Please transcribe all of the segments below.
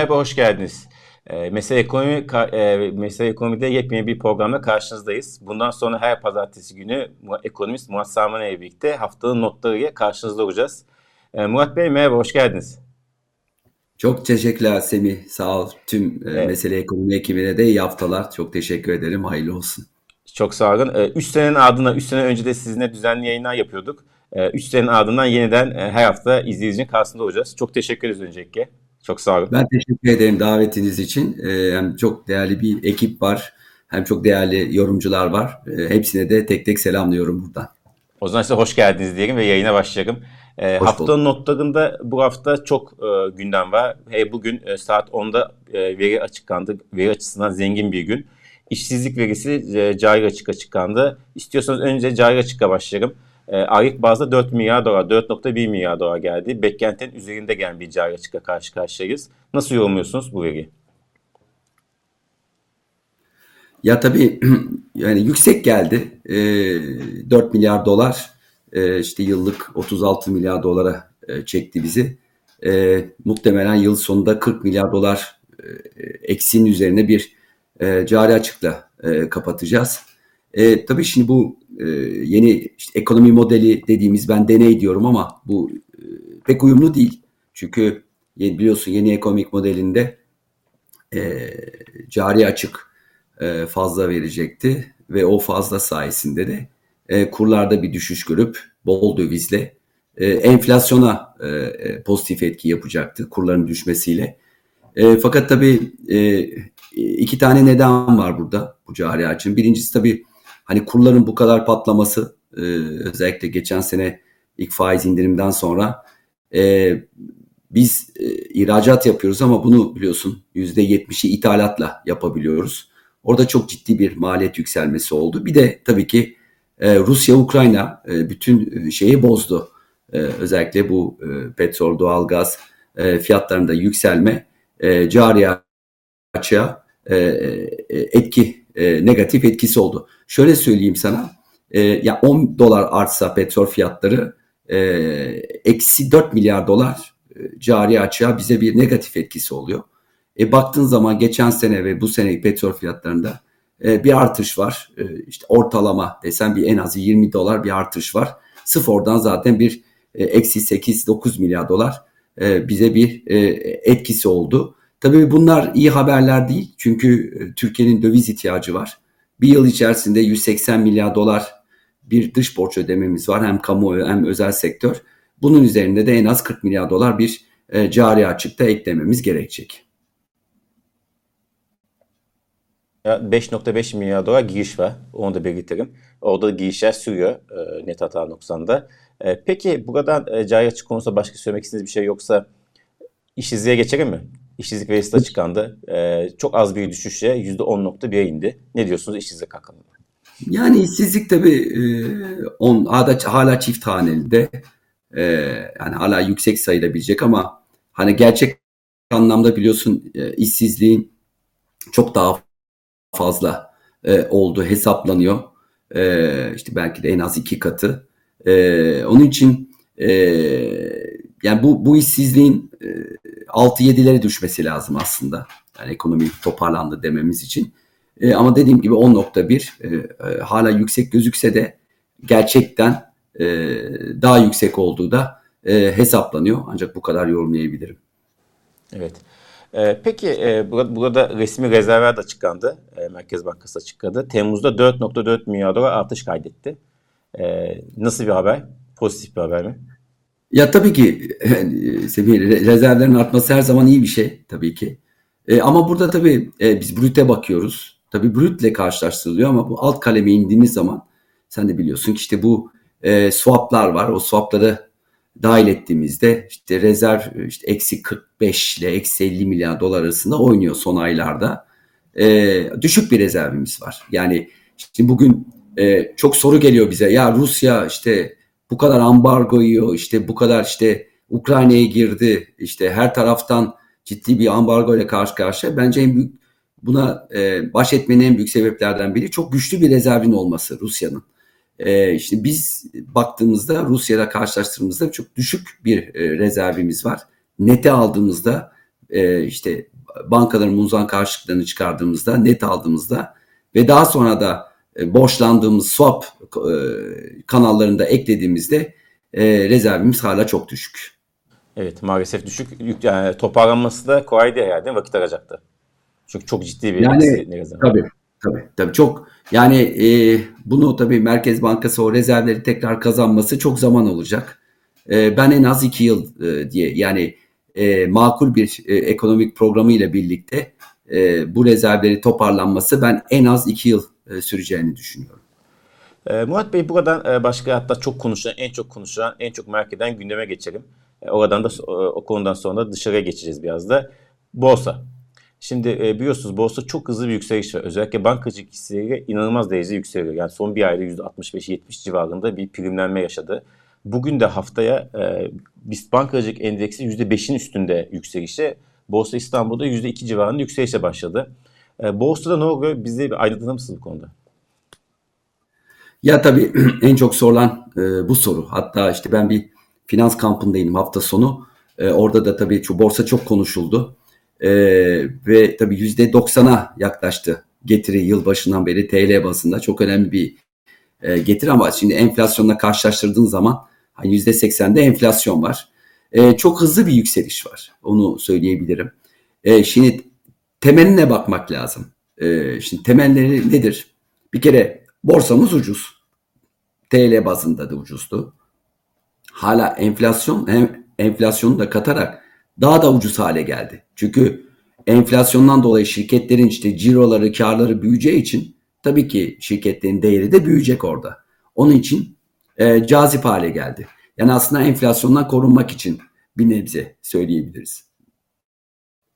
Merhaba, hoş geldiniz. E, Mesele Ekonomi, e, Mesele Ekonomi'de yepyeni bir programla karşınızdayız. Bundan sonra her pazartesi günü ekonomist Murat Sarman ile birlikte haftanın notlarıyla karşınızda olacağız. E, Murat Bey merhaba, hoş geldiniz. Çok teşekkürler Semih, sağ ol. Tüm evet. Mesele Ekonomi ekibine de iyi haftalar. Çok teşekkür ederim, hayırlı olsun. Çok sağ olun. 3 senenin ardından, 3 sene önce de sizinle düzenli yayınlar yapıyorduk. 3 senenin ardından yeniden her hafta izleyicinin karşısında olacağız. Çok teşekkür ederiz öncelikle. Çok sağ olun. Ben teşekkür ederim davetiniz için. Ee, hem çok değerli bir ekip var hem çok değerli yorumcular var. Ee, hepsine de tek tek selamlıyorum buradan. O zaman size hoş geldiniz diyelim ve yayına başlayalım. E, haftanın notlarında bu hafta çok e, gündem var. Hey, bugün e, saat 10'da e, veri açıklandı. Veri açısından zengin bir gün. İşsizlik verisi e, cari açık açıklandı. İstiyorsanız önce cari açıkla başlayalım. E, aylık bazda 4 milyar dolar, 4.1 milyar dolar geldi. Beklentinin üzerinde gelen bir cari açıkla karşı karşıyayız. Nasıl yorumluyorsunuz bu veriyi? Ya tabii yani yüksek geldi. E, 4 milyar dolar e, işte yıllık 36 milyar dolara e, çekti bizi. E, muhtemelen yıl sonunda 40 milyar dolar e, üzerine bir e, cari açıkla kapatacağız. E, tabii şimdi bu e, yeni işte ekonomi modeli dediğimiz ben deney diyorum ama bu e, pek uyumlu değil. Çünkü biliyorsun yeni ekonomik modelinde e, cari açık e, fazla verecekti ve o fazla sayesinde de e, kurlarda bir düşüş görüp bol dövizle e, enflasyona e, e, pozitif etki yapacaktı kurların düşmesiyle. E, fakat tabii e, iki tane neden var burada bu cari açığın. Birincisi tabii hani kurların bu kadar patlaması e, özellikle geçen sene ilk faiz indirimden sonra e, biz e, ihracat yapıyoruz ama bunu biliyorsun %70'i ithalatla yapabiliyoruz. Orada çok ciddi bir maliyet yükselmesi oldu. Bir de tabii ki e, Rusya-Ukrayna e, bütün şeyi bozdu. E, özellikle bu e, petrol, doğalgaz e, fiyatlarında yükselme e, cari açığa e, e, etki e, negatif etkisi oldu. Şöyle söyleyeyim sana. E, ya 10 dolar artsa petrol fiyatları e, eksi 4 milyar dolar e, cari açığa bize bir negatif etkisi oluyor. E, baktığın zaman geçen sene ve bu sene petrol fiyatlarında e, bir artış var. E, işte ortalama desen bir en az 20 dolar bir artış var. Sıfırdan zaten bir e, eksi 8-9 milyar dolar e, bize bir e, etkisi oldu. Tabii bunlar iyi haberler değil. Çünkü e, Türkiye'nin döviz ihtiyacı var. Bir yıl içerisinde 180 milyar dolar bir dış borç ödememiz var. Hem kamu hem özel sektör. Bunun üzerinde de en az 40 milyar dolar bir e, cari açıkta eklememiz gerekecek. 5.5 milyar dolar giriş var. Onu da belirtelim. Orada girişler sürüyor e, net hata 90'da. E, peki buradan e, cari açık konusunda başka söylemek istediğiniz bir şey yoksa işsizliğe geçelim mi? İşsizlik verisi de açıklandı. E, çok az bir düşüşle %10.1'e indi. Ne diyorsunuz işsizlik hakkında? Yani işsizlik tabii e, on, hala, hala çift haneli e, yani hala yüksek sayılabilecek ama hani gerçek anlamda biliyorsun e, işsizliğin çok daha fazla e, olduğu hesaplanıyor. E, işte belki de en az iki katı. E, onun için e, yani bu bu işsizliğin e, 6-7'lere düşmesi lazım aslında. Yani ekonomi toparlandı dememiz için. E, ama dediğim gibi 10.1 e, e, hala yüksek gözükse de gerçekten e, daha yüksek olduğu da e, hesaplanıyor. Ancak bu kadar yorumlayabilirim. Evet. E, peki e, burada, burada resmi rezervler de açıklandı. E, Merkez Bankası açıkladı. Temmuz'da 4.4 milyar dolar artış kaydetti. E, nasıl bir haber? Pozitif bir haber mi? Ya tabii ki yani, rezervlerin artması her zaman iyi bir şey tabii ki. E, ama burada tabii e, biz brüte bakıyoruz. Tabii brütle karşılaştırılıyor ama bu alt kaleme indiğimiz zaman sen de biliyorsun ki işte bu e, swaplar var. O swapları dahil ettiğimizde işte rezerv işte eksi 45 ile eksi 50 milyar dolar arasında oynuyor son aylarda. E, düşük bir rezervimiz var. Yani işte bugün e, çok soru geliyor bize. Ya Rusya işte bu kadar ambargo yiyor, işte bu kadar işte Ukrayna'ya girdi, işte her taraftan ciddi bir ambargo ile karşı karşıya. Bence en büyük buna e, baş etmenin en büyük sebeplerden biri çok güçlü bir rezervin olması Rusya'nın. E, işte biz baktığımızda Rusya'yla karşılaştırdığımızda çok düşük bir e, rezervimiz var. Nete aldığımızda e, işte bankaların muzan karşılıklarını çıkardığımızda, net aldığımızda ve daha sonra da borçlandığımız swap e, kanallarında eklediğimizde e, rezervimiz hala çok düşük. Evet maalesef düşük. Yani toparlanması da kolay değil herhalde. Vakit alacaktı. Çünkü çok ciddi bir yani, tabii, tabii, tabii çok yani e, bunu tabii Merkez Bankası o rezervleri tekrar kazanması çok zaman olacak. E, ben en az iki yıl e, diye yani e, makul bir e, ekonomik programı ile birlikte e, bu rezervleri toparlanması ben en az iki yıl e, süreceğini düşünüyorum. E, Murat Bey buradan e, başka hatta çok konuşulan, en çok konuşulan, en çok merak eden gündeme geçelim. E, oradan da e, o konudan sonra dışarıya geçeceğiz biraz da. Borsa. Şimdi e, biliyorsunuz borsa çok hızlı bir yükseliş var. Özellikle bankacılık hisseleri inanılmaz derecede yükseliyor. Yani son bir ayda %65-70 civarında bir primlenme yaşadı. Bugün de haftaya e, BIST bankacılık endeksi %5'in üstünde yükselişe, Borsa İstanbul'da %2 civarında yükselişe başladı. E, borsada ne oluyor? Bize bir aydınlatır mısınız bu konuda? Ya tabii en çok sorulan e, bu soru. Hatta işte ben bir finans kampındayım hafta sonu. E, orada da tabii şu borsa çok konuşuldu. E, ve tabii %90'a yaklaştı getiri yılbaşından beri TL basında. Çok önemli bir e, getiri ama şimdi enflasyonla karşılaştırdığın zaman hani %80'de enflasyon var. E, çok hızlı bir yükseliş var. Onu söyleyebilirim. E, şimdi temeline bakmak lazım. E, şimdi temelleri nedir? Bir kere borsamız ucuz. TL bazında da ucuzdu. Hala enflasyon hem enflasyonu da katarak daha da ucuz hale geldi. Çünkü enflasyondan dolayı şirketlerin işte ciroları, karları büyüyeceği için tabii ki şirketlerin değeri de büyüyecek orada. Onun için e, cazip hale geldi. Yani aslında enflasyondan korunmak için bir nebze söyleyebiliriz.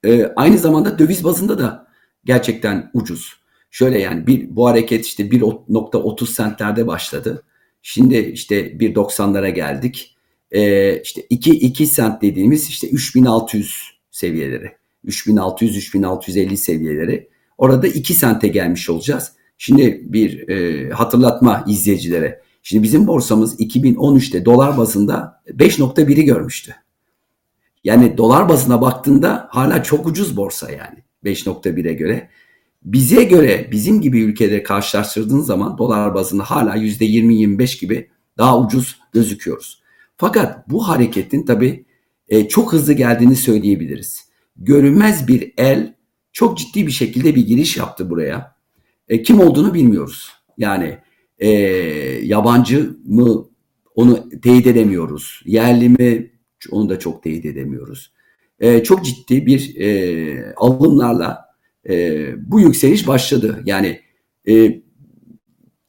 E, aynı zamanda döviz bazında da gerçekten ucuz. Şöyle yani bir bu hareket işte 1.30 sentlerde başladı. Şimdi işte 1.90'lara geldik. E, işte 2 2 sent dediğimiz işte 3600 seviyeleri. 3600-3650 seviyeleri. Orada 2 sente gelmiş olacağız. Şimdi bir e, hatırlatma izleyicilere. Şimdi bizim borsamız 2013'te dolar bazında 5.1'i görmüştü. Yani dolar bazına baktığında hala çok ucuz borsa yani 5.1'e göre. Bize göre bizim gibi ülkeleri karşılaştırdığın zaman dolar bazında hala %20-25 gibi daha ucuz gözüküyoruz. Fakat bu hareketin tabii e, çok hızlı geldiğini söyleyebiliriz. Görünmez bir el çok ciddi bir şekilde bir giriş yaptı buraya. E, kim olduğunu bilmiyoruz. Yani e, yabancı mı onu teyit edemiyoruz. Yerli mi onu da çok teyit edemiyoruz. E, çok ciddi bir e, alımlarla e, bu yükseliş başladı. Yani e,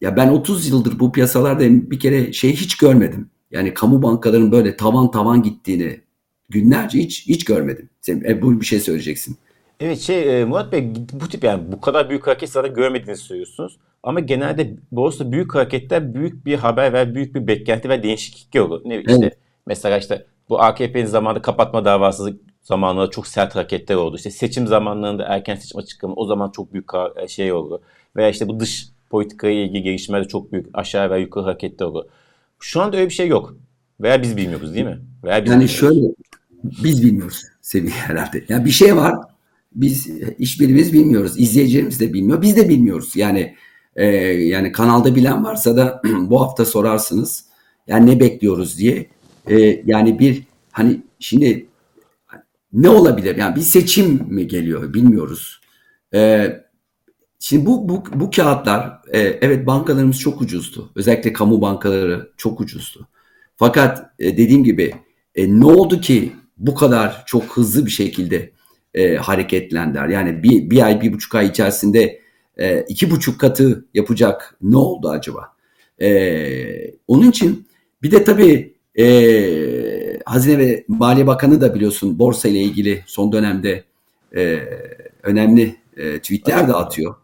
ya ben 30 yıldır bu piyasalarda bir kere şey hiç görmedim. Yani kamu bankalarının böyle tavan tavan gittiğini günlerce hiç hiç görmedim. Sen e, bu bir şey söyleyeceksin. Evet şey e, Murat Bey bu tip yani bu kadar büyük hareket zaten görmediğinizi söylüyorsunuz. Ama genelde borsa büyük hareketler büyük bir haber ve büyük bir beklenti ve değişiklik olur. Ne işte evet. mesela işte bu AKP'nin zamanında kapatma davası zamanında çok sert hareketler oldu. İşte seçim zamanlarında erken seçim açıklama o zaman çok büyük e, şey oldu. Veya işte bu dış politikaya ilgili gelişmelerde çok büyük aşağı ve yukarı hareketler oldu. Şu anda öyle bir şey yok. Veya biz bilmiyoruz değil mi? Veya biz yani bilmiyoruz. şöyle biz bilmiyoruz seviye herhalde. Yani bir şey var. Biz hiçbirimiz bilmiyoruz. İzleyicilerimiz de bilmiyor. Biz de bilmiyoruz. Yani e, yani kanalda bilen varsa da bu hafta sorarsınız. Yani ne bekliyoruz diye. E, yani bir hani şimdi ne olabilir? Yani bir seçim mi geliyor bilmiyoruz. E, şimdi bu, bu, bu kağıtlar e, evet bankalarımız çok ucuzdu. Özellikle kamu bankaları çok ucuzdu. Fakat e, dediğim gibi e, ne oldu ki bu kadar çok hızlı bir şekilde e, hareketlendiler? Yani bir, bir ay, bir buçuk ay içerisinde e, iki buçuk katı yapacak ne oldu acaba? E, onun için bir de tabii e, Hazine ve Maliye Bakanı da biliyorsun borsa ile ilgili son dönemde e, önemli e, tweetler de atıyor.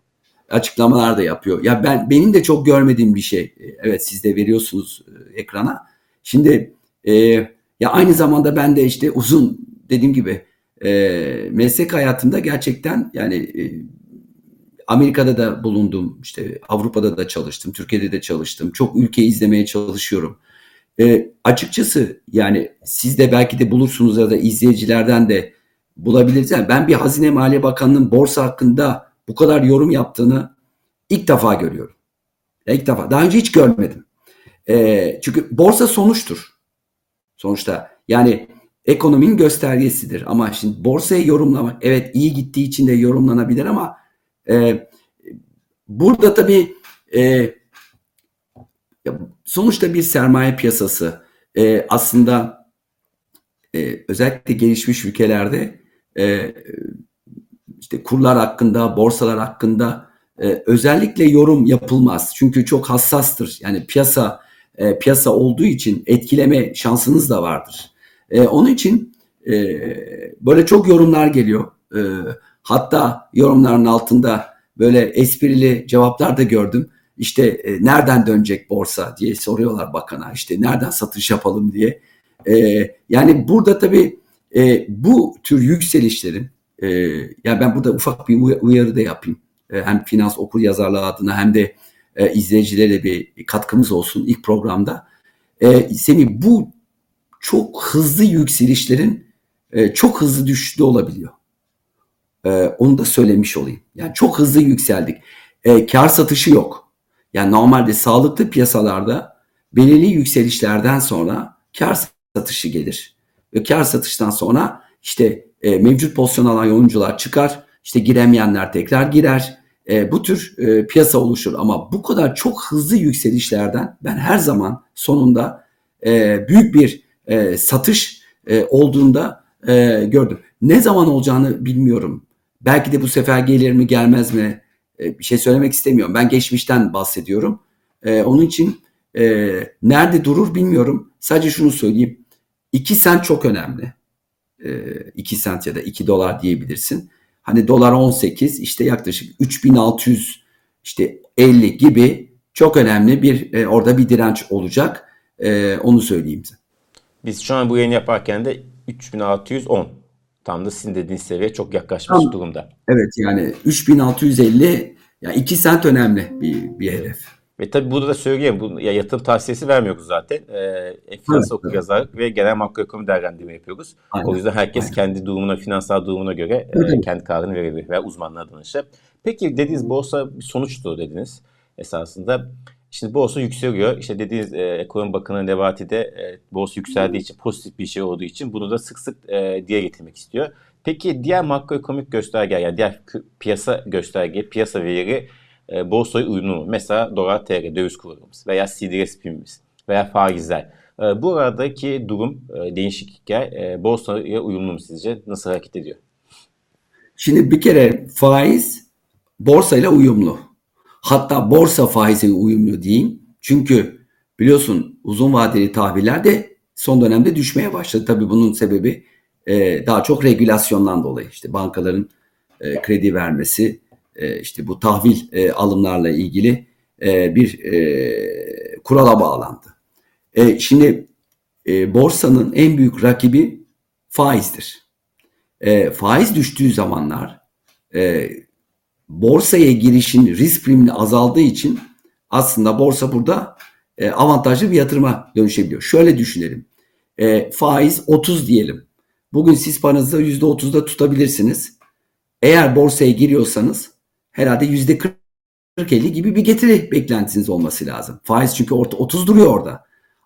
Açıklamalar da yapıyor. Ya ben benim de çok görmediğim bir şey. E, evet siz de veriyorsunuz e, ekrana. Şimdi e, ya aynı zamanda ben de işte uzun dediğim gibi e, meslek hayatımda gerçekten yani e, Amerika'da da bulundum, işte Avrupa'da da çalıştım, Türkiye'de de çalıştım. Çok ülke izlemeye çalışıyorum. E, açıkçası yani siz de belki de bulursunuz ya da izleyicilerden de bulabiliriz. Yani ben bir Hazine Maliye Bakanı'nın borsa hakkında bu kadar yorum yaptığını ilk defa görüyorum. İlk defa. Daha önce hiç görmedim. E, çünkü borsa sonuçtur. Sonuçta yani ekonominin göstergesidir. Ama şimdi borsayı yorumlamak evet iyi gittiği için de yorumlanabilir ama e, burada tabii e, sonuçta bir sermaye piyasası e, aslında e, özellikle gelişmiş ülkelerde e, işte kurlar hakkında, borsalar hakkında e, özellikle yorum yapılmaz. Çünkü çok hassastır. Yani piyasa e, piyasa olduğu için etkileme şansınız da vardır. E, onun için e, böyle çok yorumlar geliyor. E, hatta yorumların altında böyle esprili cevaplar da gördüm. İşte e, nereden dönecek borsa diye soruyorlar bakana. İşte nereden satış yapalım diye. E, yani burada tabii e, bu tür yükselişlerin e, yani ben burada ufak bir uyarı da yapayım. E, hem finans okur yazarlığı adına hem de e, izleyicilere bir katkımız olsun ilk programda. E, Semih bu çok hızlı yükselişlerin e, çok hızlı düşüşü olabiliyor. E, onu da söylemiş olayım. Yani çok hızlı yükseldik. E, kar satışı yok. Yani normalde sağlıklı piyasalarda belirli yükselişlerden sonra kar satışı gelir. Ve kar satıştan sonra işte e, mevcut pozisyon alan oyuncular çıkar. İşte giremeyenler tekrar girer e, bu tür e, piyasa oluşur. Ama bu kadar çok hızlı yükselişlerden ben her zaman sonunda e, büyük bir e, satış e, olduğunda e, gördüm. Ne zaman olacağını bilmiyorum. Belki de bu sefer gelir mi gelmez mi e, bir şey söylemek istemiyorum. Ben geçmişten bahsediyorum. E, onun için e, nerede durur bilmiyorum. Sadece şunu söyleyeyim. 2 sent çok önemli. 2 e, sent ya da 2 dolar diyebilirsin. Hani dolar 18 işte yaklaşık 3600 işte 50 gibi çok önemli bir e, orada bir direnç olacak. E, onu söyleyeyim size. Biz şu an bu yayın yaparken de 3610 tam da sizin dediğiniz seviyeye çok yaklaşmış tam, durumda. Evet yani 3650 yani 2 sent önemli bir, bir hedef. Ve tabii burada da söyleyeyim, bu, ya yatırım tavsiyesi vermiyoruz zaten. E, finans evet, yazarlık ve genel makroekonomi değerlendirme yapıyoruz. Aynen, o yüzden herkes aynen. kendi durumuna, finansal durumuna göre e, kendi kararını verebilir veya uzmanlığa danışır. Peki dediğiniz borsa bir sonuçtu dediniz esasında. Şimdi borsa yükseliyor. İşte dediğiniz e, ekonomi bakanı Nevati de e, borsa yükseldiği için pozitif bir şey olduğu için bunu da sık sık e, diye getirmek istiyor. Peki diğer makroekonomik gösterge yani diğer piyasa gösterge, piyasa verileri e, borsaya uyumlu mu? Mesela dolar TL döviz kurumumuz veya CDS primimiz veya faizler. E, buradaki durum e, değişiklikler e, borsaya uyumlu mu sizce? Nasıl hareket ediyor? Şimdi bir kere faiz borsayla uyumlu. Hatta borsa faiziyle uyumlu diyeyim. Çünkü biliyorsun uzun vadeli tahviller de son dönemde düşmeye başladı. Tabii bunun sebebi e, daha çok regülasyondan dolayı. İşte bankaların e, kredi vermesi, e, işte bu tahvil e, alımlarla ilgili e, bir e, kurala bağlandı. E, şimdi e, borsanın en büyük rakibi faizdir. E, faiz düştüğü zamanlar e, borsaya girişin risk primini azaldığı için aslında borsa burada e, avantajlı bir yatırıma dönüşebiliyor. Şöyle düşünelim. E, faiz 30 diyelim. Bugün siz paranızı %30'da tutabilirsiniz. Eğer borsaya giriyorsanız herhalde yüzde 40-50 gibi bir getiri beklentiniz olması lazım. Faiz çünkü orta 30 duruyor orada.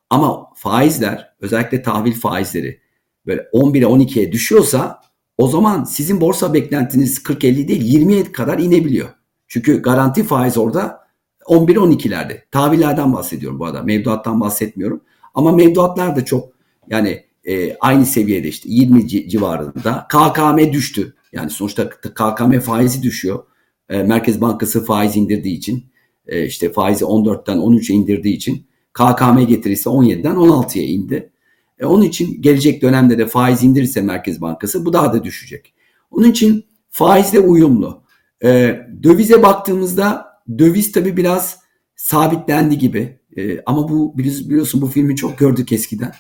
Ama faizler özellikle tahvil faizleri böyle 11'e 12'ye düşüyorsa o zaman sizin borsa beklentiniz 40-50 değil 20'ye kadar inebiliyor. Çünkü garanti faiz orada 11-12'lerde. Tahvillerden bahsediyorum bu arada. Mevduattan bahsetmiyorum. Ama mevduatlar da çok yani e, aynı seviyede işte 20 civarında. KKM düştü. Yani sonuçta KKM faizi düşüyor. E, Merkez Bankası faiz indirdiği için e, işte faizi 14'ten 13'e indirdiği için KKM getirisi 17'den 16'ya indi. E, onun için gelecek dönemde de faiz indirirse Merkez Bankası bu daha da düşecek. Onun için faizle uyumlu. E, dövize baktığımızda döviz tabi biraz sabitlendi gibi. E, ama bu biliyorsun bu filmi çok gördük eskiden.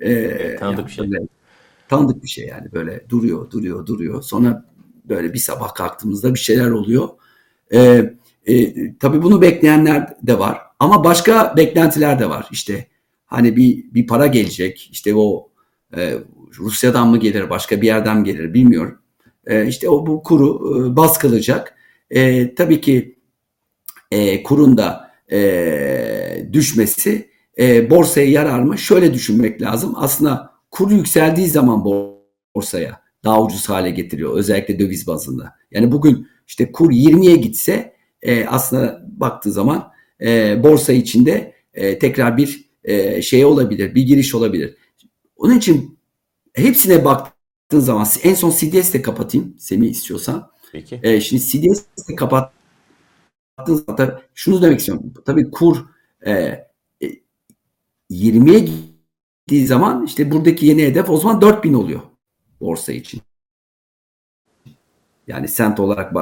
E, tanıdık yani bir şey. Böyle, tanıdık bir şey yani böyle duruyor duruyor duruyor. Sonra böyle bir sabah kalktığımızda bir şeyler oluyor. E, e, tabii bunu bekleyenler de var. Ama başka beklentiler de var. İşte hani bir bir para gelecek. İşte o e, Rusya'dan mı gelir, başka bir yerden mi gelir bilmiyorum. E, işte o bu kuru e, baskılacak. E, tabii ki e, kurun da e, düşmesi e, borsaya yarar mı? Şöyle düşünmek lazım. Aslında kur yükseldiği zaman borsaya daha ucuz hale getiriyor. Özellikle döviz bazında. Yani bugün işte kur 20'ye gitse e, aslında baktığı zaman e, borsa içinde e, tekrar bir e, şey olabilir, bir giriş olabilir. Onun için hepsine baktığın zaman en son CDS'de kapatayım Semih istiyorsan. Peki. E, şimdi CDS'de kapattığın zaman şunu demek istiyorum. Tabii kur e, 20'ye gittiği zaman işte buradaki yeni hedef o zaman 4000 oluyor borsa için. Yani sent olarak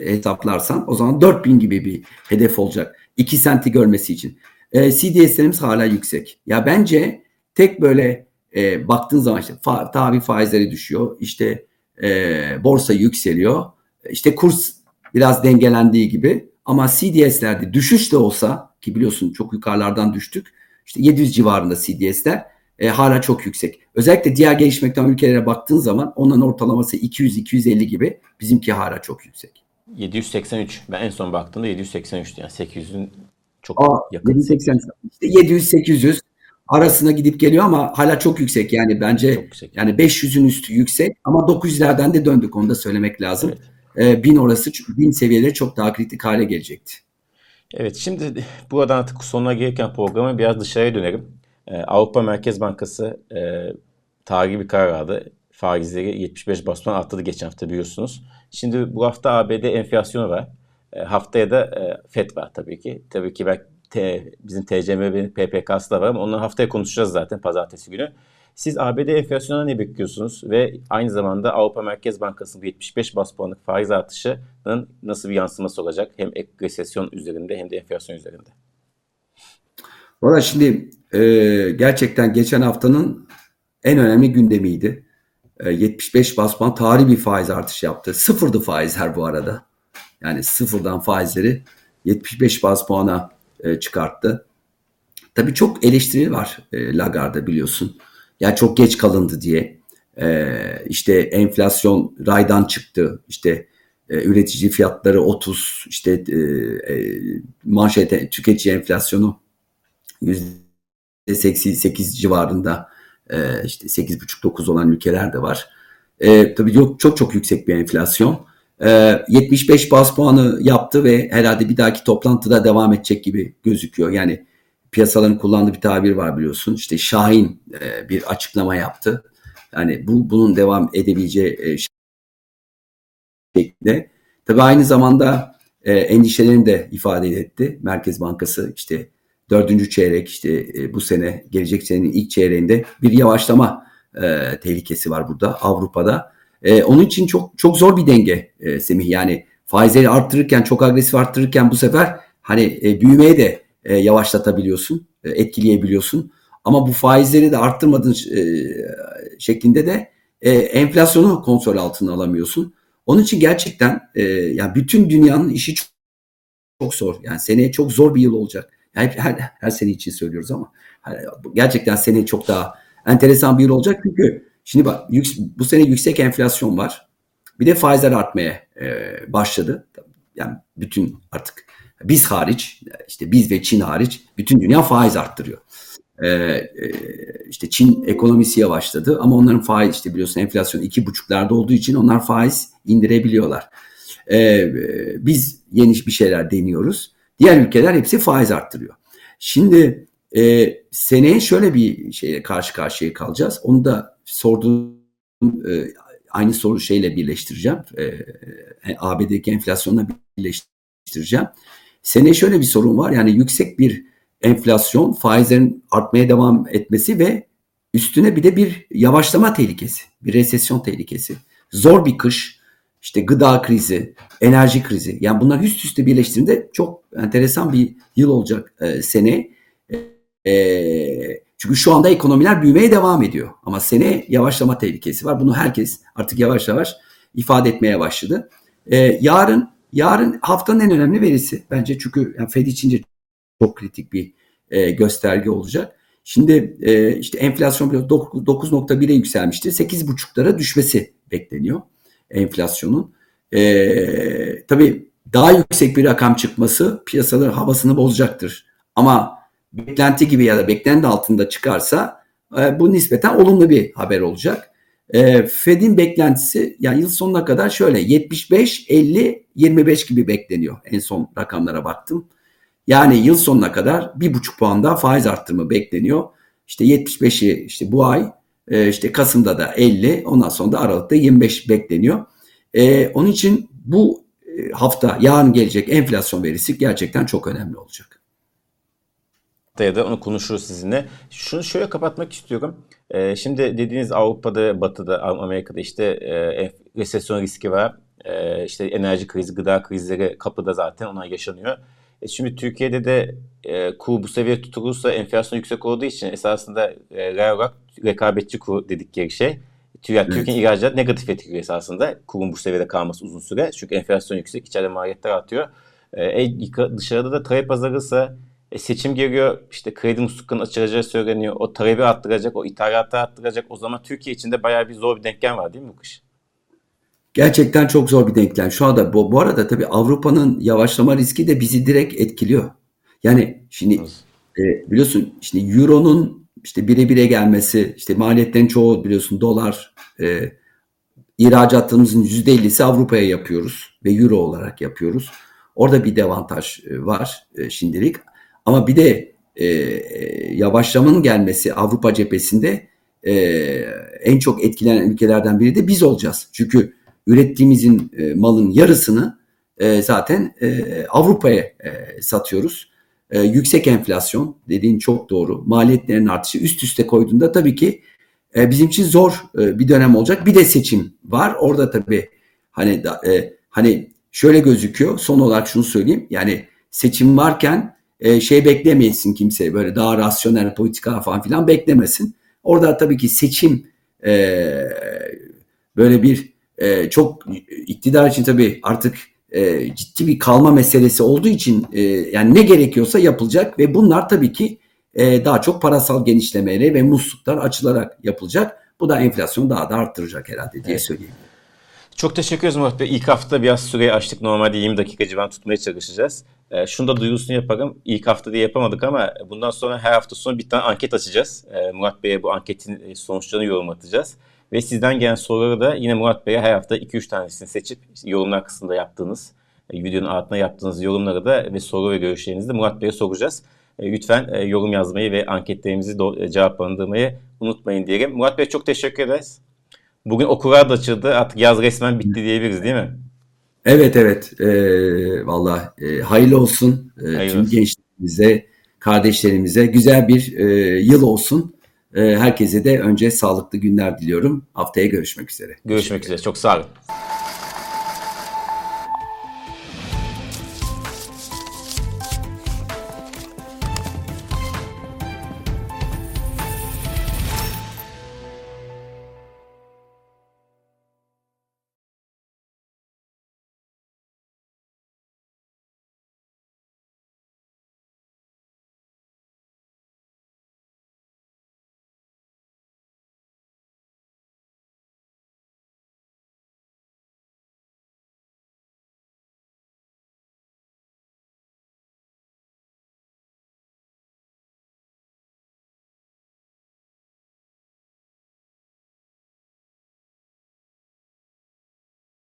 hesaplarsan o zaman 4000 gibi bir hedef olacak. 2 senti görmesi için. E, CDS'lerimiz hala yüksek. Ya bence tek böyle e, baktığın zaman işte fa, tabi faizleri düşüyor. İşte e, borsa yükseliyor. İşte kurs biraz dengelendiği gibi ama CDS'lerde düşüş de olsa ki biliyorsun çok yukarılardan düştük. İşte 700 civarında CDS'ler e, hala çok yüksek. Özellikle diğer gelişmekte olan ülkelere baktığın zaman onların ortalaması 200-250 gibi bizimki hala çok yüksek. 783. Ben en son baktığımda 783'tü. Yani 800'ün çok Aa, yakın. 780. İşte 700-800 arasına gidip geliyor ama hala çok yüksek. Yani bence yüksek. yani 500'ün üstü yüksek ama 900'lerden de döndük onu da söylemek lazım. Evet. Ee, 1000 orası 1000 seviyeleri çok daha kritik hale gelecekti. Evet şimdi buradan artık sonuna gelirken programı biraz dışarıya dönelim. Ee, Avrupa Merkez Bankası e, tarihi bir karar aldı. Faizleri 75 bas puan arttırdı geçen hafta biliyorsunuz. Şimdi bu hafta ABD enflasyonu var. E, haftaya da e, FED var tabii ki. Tabii ki ben T, bizim TCMB'nin PPK'sı da var ama onları haftaya konuşacağız zaten pazartesi günü. Siz ABD enflasyonuna ne bekliyorsunuz ve aynı zamanda Avrupa Merkez Bankası'nın 75 bas puanlık faiz artışının nasıl bir yansıması olacak hem resesyon üzerinde hem de enflasyon üzerinde? Valla şimdi e, gerçekten geçen haftanın en önemli gündemiydi. E, 75 bas puan tarihi bir faiz artışı yaptı. Sıfırdı faizler bu arada. Yani sıfırdan faizleri 75 bas puana e, çıkarttı. Tabii çok eleştiri var e, Lagarde biliyorsun. Yani çok geç kalındı diye. E, işte enflasyon raydan çıktı. İşte e, üretici fiyatları 30, işte e, e, manşete tüketici enflasyonu %88 civarında e, işte 8,5-9 olan ülkeler de var. E, tabii yok, çok çok yüksek bir enflasyon. E, 75 bas puanı yaptı ve herhalde bir dahaki toplantıda devam edecek gibi gözüküyor. Yani piyasaların kullandığı bir tabir var biliyorsun. İşte Şahin e, bir açıklama yaptı. Yani bu bunun devam edebileceği e, şeklinde. Tabii aynı zamanda e, endişelerini de ifade etti. Merkez Bankası işte dördüncü çeyrek işte e, bu sene gelecek senenin ilk çeyreğinde bir yavaşlama tehlikesi var burada Avrupa'da. E, onun için çok çok zor bir denge e, Semih. Yani faizleri arttırırken çok agresif arttırırken bu sefer hani e, büyümeye de e, yavaşlatabiliyorsun, e, etkileyebiliyorsun. Ama bu faizleri de arttırmadığın e, şeklinde de e, enflasyonu kontrol altına alamıyorsun. Onun için gerçekten e, yani bütün dünyanın işi çok, çok zor. Yani seneye çok zor bir yıl olacak. Yani her, her sene için söylüyoruz ama gerçekten sene çok daha enteresan bir yıl olacak. Çünkü şimdi bak bu sene yüksek enflasyon var. Bir de faizler artmaya e, başladı. Yani bütün artık biz hariç işte biz ve Çin hariç bütün dünya faiz arttırıyor. Ee, e, işte Çin ekonomisi yavaşladı ama onların faiz işte biliyorsun enflasyon iki buçuklarda olduğu için onlar faiz indirebiliyorlar. Ee, biz yeni bir şeyler deniyoruz. Diğer ülkeler hepsi faiz arttırıyor. Şimdi e, seneye şöyle bir şeyle karşı karşıya kalacağız. Onu da sorduğum e, aynı soru şeyle birleştireceğim. E, e ABD'deki enflasyonla birleştireceğim. Seneye şöyle bir sorun var. Yani yüksek bir enflasyon, faizlerin artmaya devam etmesi ve üstüne bir de bir yavaşlama tehlikesi, bir resesyon tehlikesi. Zor bir kış, işte gıda krizi, enerji krizi. Yani bunlar üst üste birleştiğinde çok enteresan bir yıl olacak e, sene. E, çünkü şu anda ekonomiler büyümeye devam ediyor. Ama sene yavaşlama tehlikesi var. Bunu herkes artık yavaş yavaş ifade etmeye başladı. E, yarın yarın haftanın en önemli verisi bence çünkü yani Fed için çok kritik bir e, gösterge olacak. Şimdi e, işte enflasyon 9.1'e yükselmişti. 8.5'lara düşmesi bekleniyor enflasyonun. E, tabii daha yüksek bir rakam çıkması piyasaların havasını bozacaktır. Ama beklenti gibi ya da beklenti altında çıkarsa e, bu nispeten olumlu bir haber olacak. E, Fed'in beklentisi yani yıl sonuna kadar şöyle 75, 50, 25 gibi bekleniyor. En son rakamlara baktım. Yani yıl sonuna kadar bir buçuk puan daha faiz arttırımı bekleniyor. İşte 75'i işte bu ay, e, işte Kasım'da da 50, ondan sonra da Aralık'ta 25 bekleniyor. E, onun için bu e, hafta yarın gelecek enflasyon verisi gerçekten çok önemli olacak. Ya da onu konuşuruz sizinle. Şunu şöyle kapatmak istiyorum. Ee, şimdi dediğiniz Avrupa'da, Batı'da, Amerika'da işte e, resesyon riski var. E, işte enerji krizi, gıda krizleri kapıda zaten ona yaşanıyor. E şimdi Türkiye'de de e, kur bu seviye tutulursa enflasyon yüksek olduğu için esasında e, reel olarak rekabetçi kur dedikleri şey. Yani evet. Türkiye'nin ihracat negatif etkiliyor esasında kurun bu seviyede kalması uzun süre. Çünkü enflasyon yüksek, içeride maliyetler artıyor. E, dışarıda da talep azalırsa e, seçim geliyor, işte kredi musluklarının açılacağı söyleniyor. O talebi arttıracak, o ithalatı arttıracak. O zaman Türkiye içinde bayağı bir zor bir denklem var değil mi bu kış? Gerçekten çok zor bir denklem. Şu anda bu, bu arada tabii Avrupa'nın yavaşlama riski de bizi direkt etkiliyor. Yani şimdi e, biliyorsun işte Euro'nun işte bire bire gelmesi, işte maliyetlerin çoğu biliyorsun dolar, e, ihracatımızın %50'si Avrupa'ya yapıyoruz ve Euro olarak yapıyoruz. Orada bir devantaj e, var e, şimdilik. Ama bir de e, yavaşlamanın gelmesi Avrupa cephesinde e, en çok etkilenen ülkelerden biri de biz olacağız. Çünkü ürettiğimizin e, malın yarısını e, zaten e, Avrupa'ya e, satıyoruz. E, yüksek enflasyon dediğin çok doğru. Maliyetlerin artışı üst üste koyduğunda tabii ki e, bizim için zor e, bir dönem olacak. Bir de seçim var. Orada tabii hani da, e, hani şöyle gözüküyor. Son olarak şunu söyleyeyim. Yani seçim varken e, şey beklemeyesin kimse böyle daha rasyonel politika falan filan beklemesin. Orada tabii ki seçim e, böyle bir e, çok iktidar için tabii artık e, ciddi bir kalma meselesi olduğu için e, yani ne gerekiyorsa yapılacak ve bunlar tabii ki e, daha çok parasal genişlemeyle ve musluklar açılarak yapılacak. Bu da enflasyonu daha da arttıracak herhalde diye evet. söyleyeyim. Çok teşekkür ederiz Murat Bey. İlk hafta biraz süreyi açtık. Normalde 20 dakika civan tutmaya çalışacağız. E, şunu da duyurusunu yaparım. İlk hafta diye yapamadık ama bundan sonra her hafta sonu bir tane anket açacağız. E, Murat Bey'e bu anketin sonuçlarını yorum atacağız. Ve sizden gelen soruları da yine Murat Bey'e her hafta 2-3 tanesini seçip işte yorumlar kısmında yaptığınız, e, videonun altına yaptığınız yorumları da ve soru ve görüşlerinizi de Murat Bey'e soracağız. E, lütfen e, yorum yazmayı ve anketlerimizi cevaplandırmayı unutmayın diyelim. Murat Bey çok teşekkür ederiz. Bugün okullar da açıldı. Artık yaz resmen bitti diyebiliriz değil mi? Evet evet. E, Valla e, hayırlı olsun. E, hayırlı tüm olsun. gençlerimize, kardeşlerimize güzel bir e, yıl olsun. Ee, herkese de önce sağlıklı günler diliyorum. Haftaya görüşmek üzere. Görüşmek üzere. Çok sağ olun.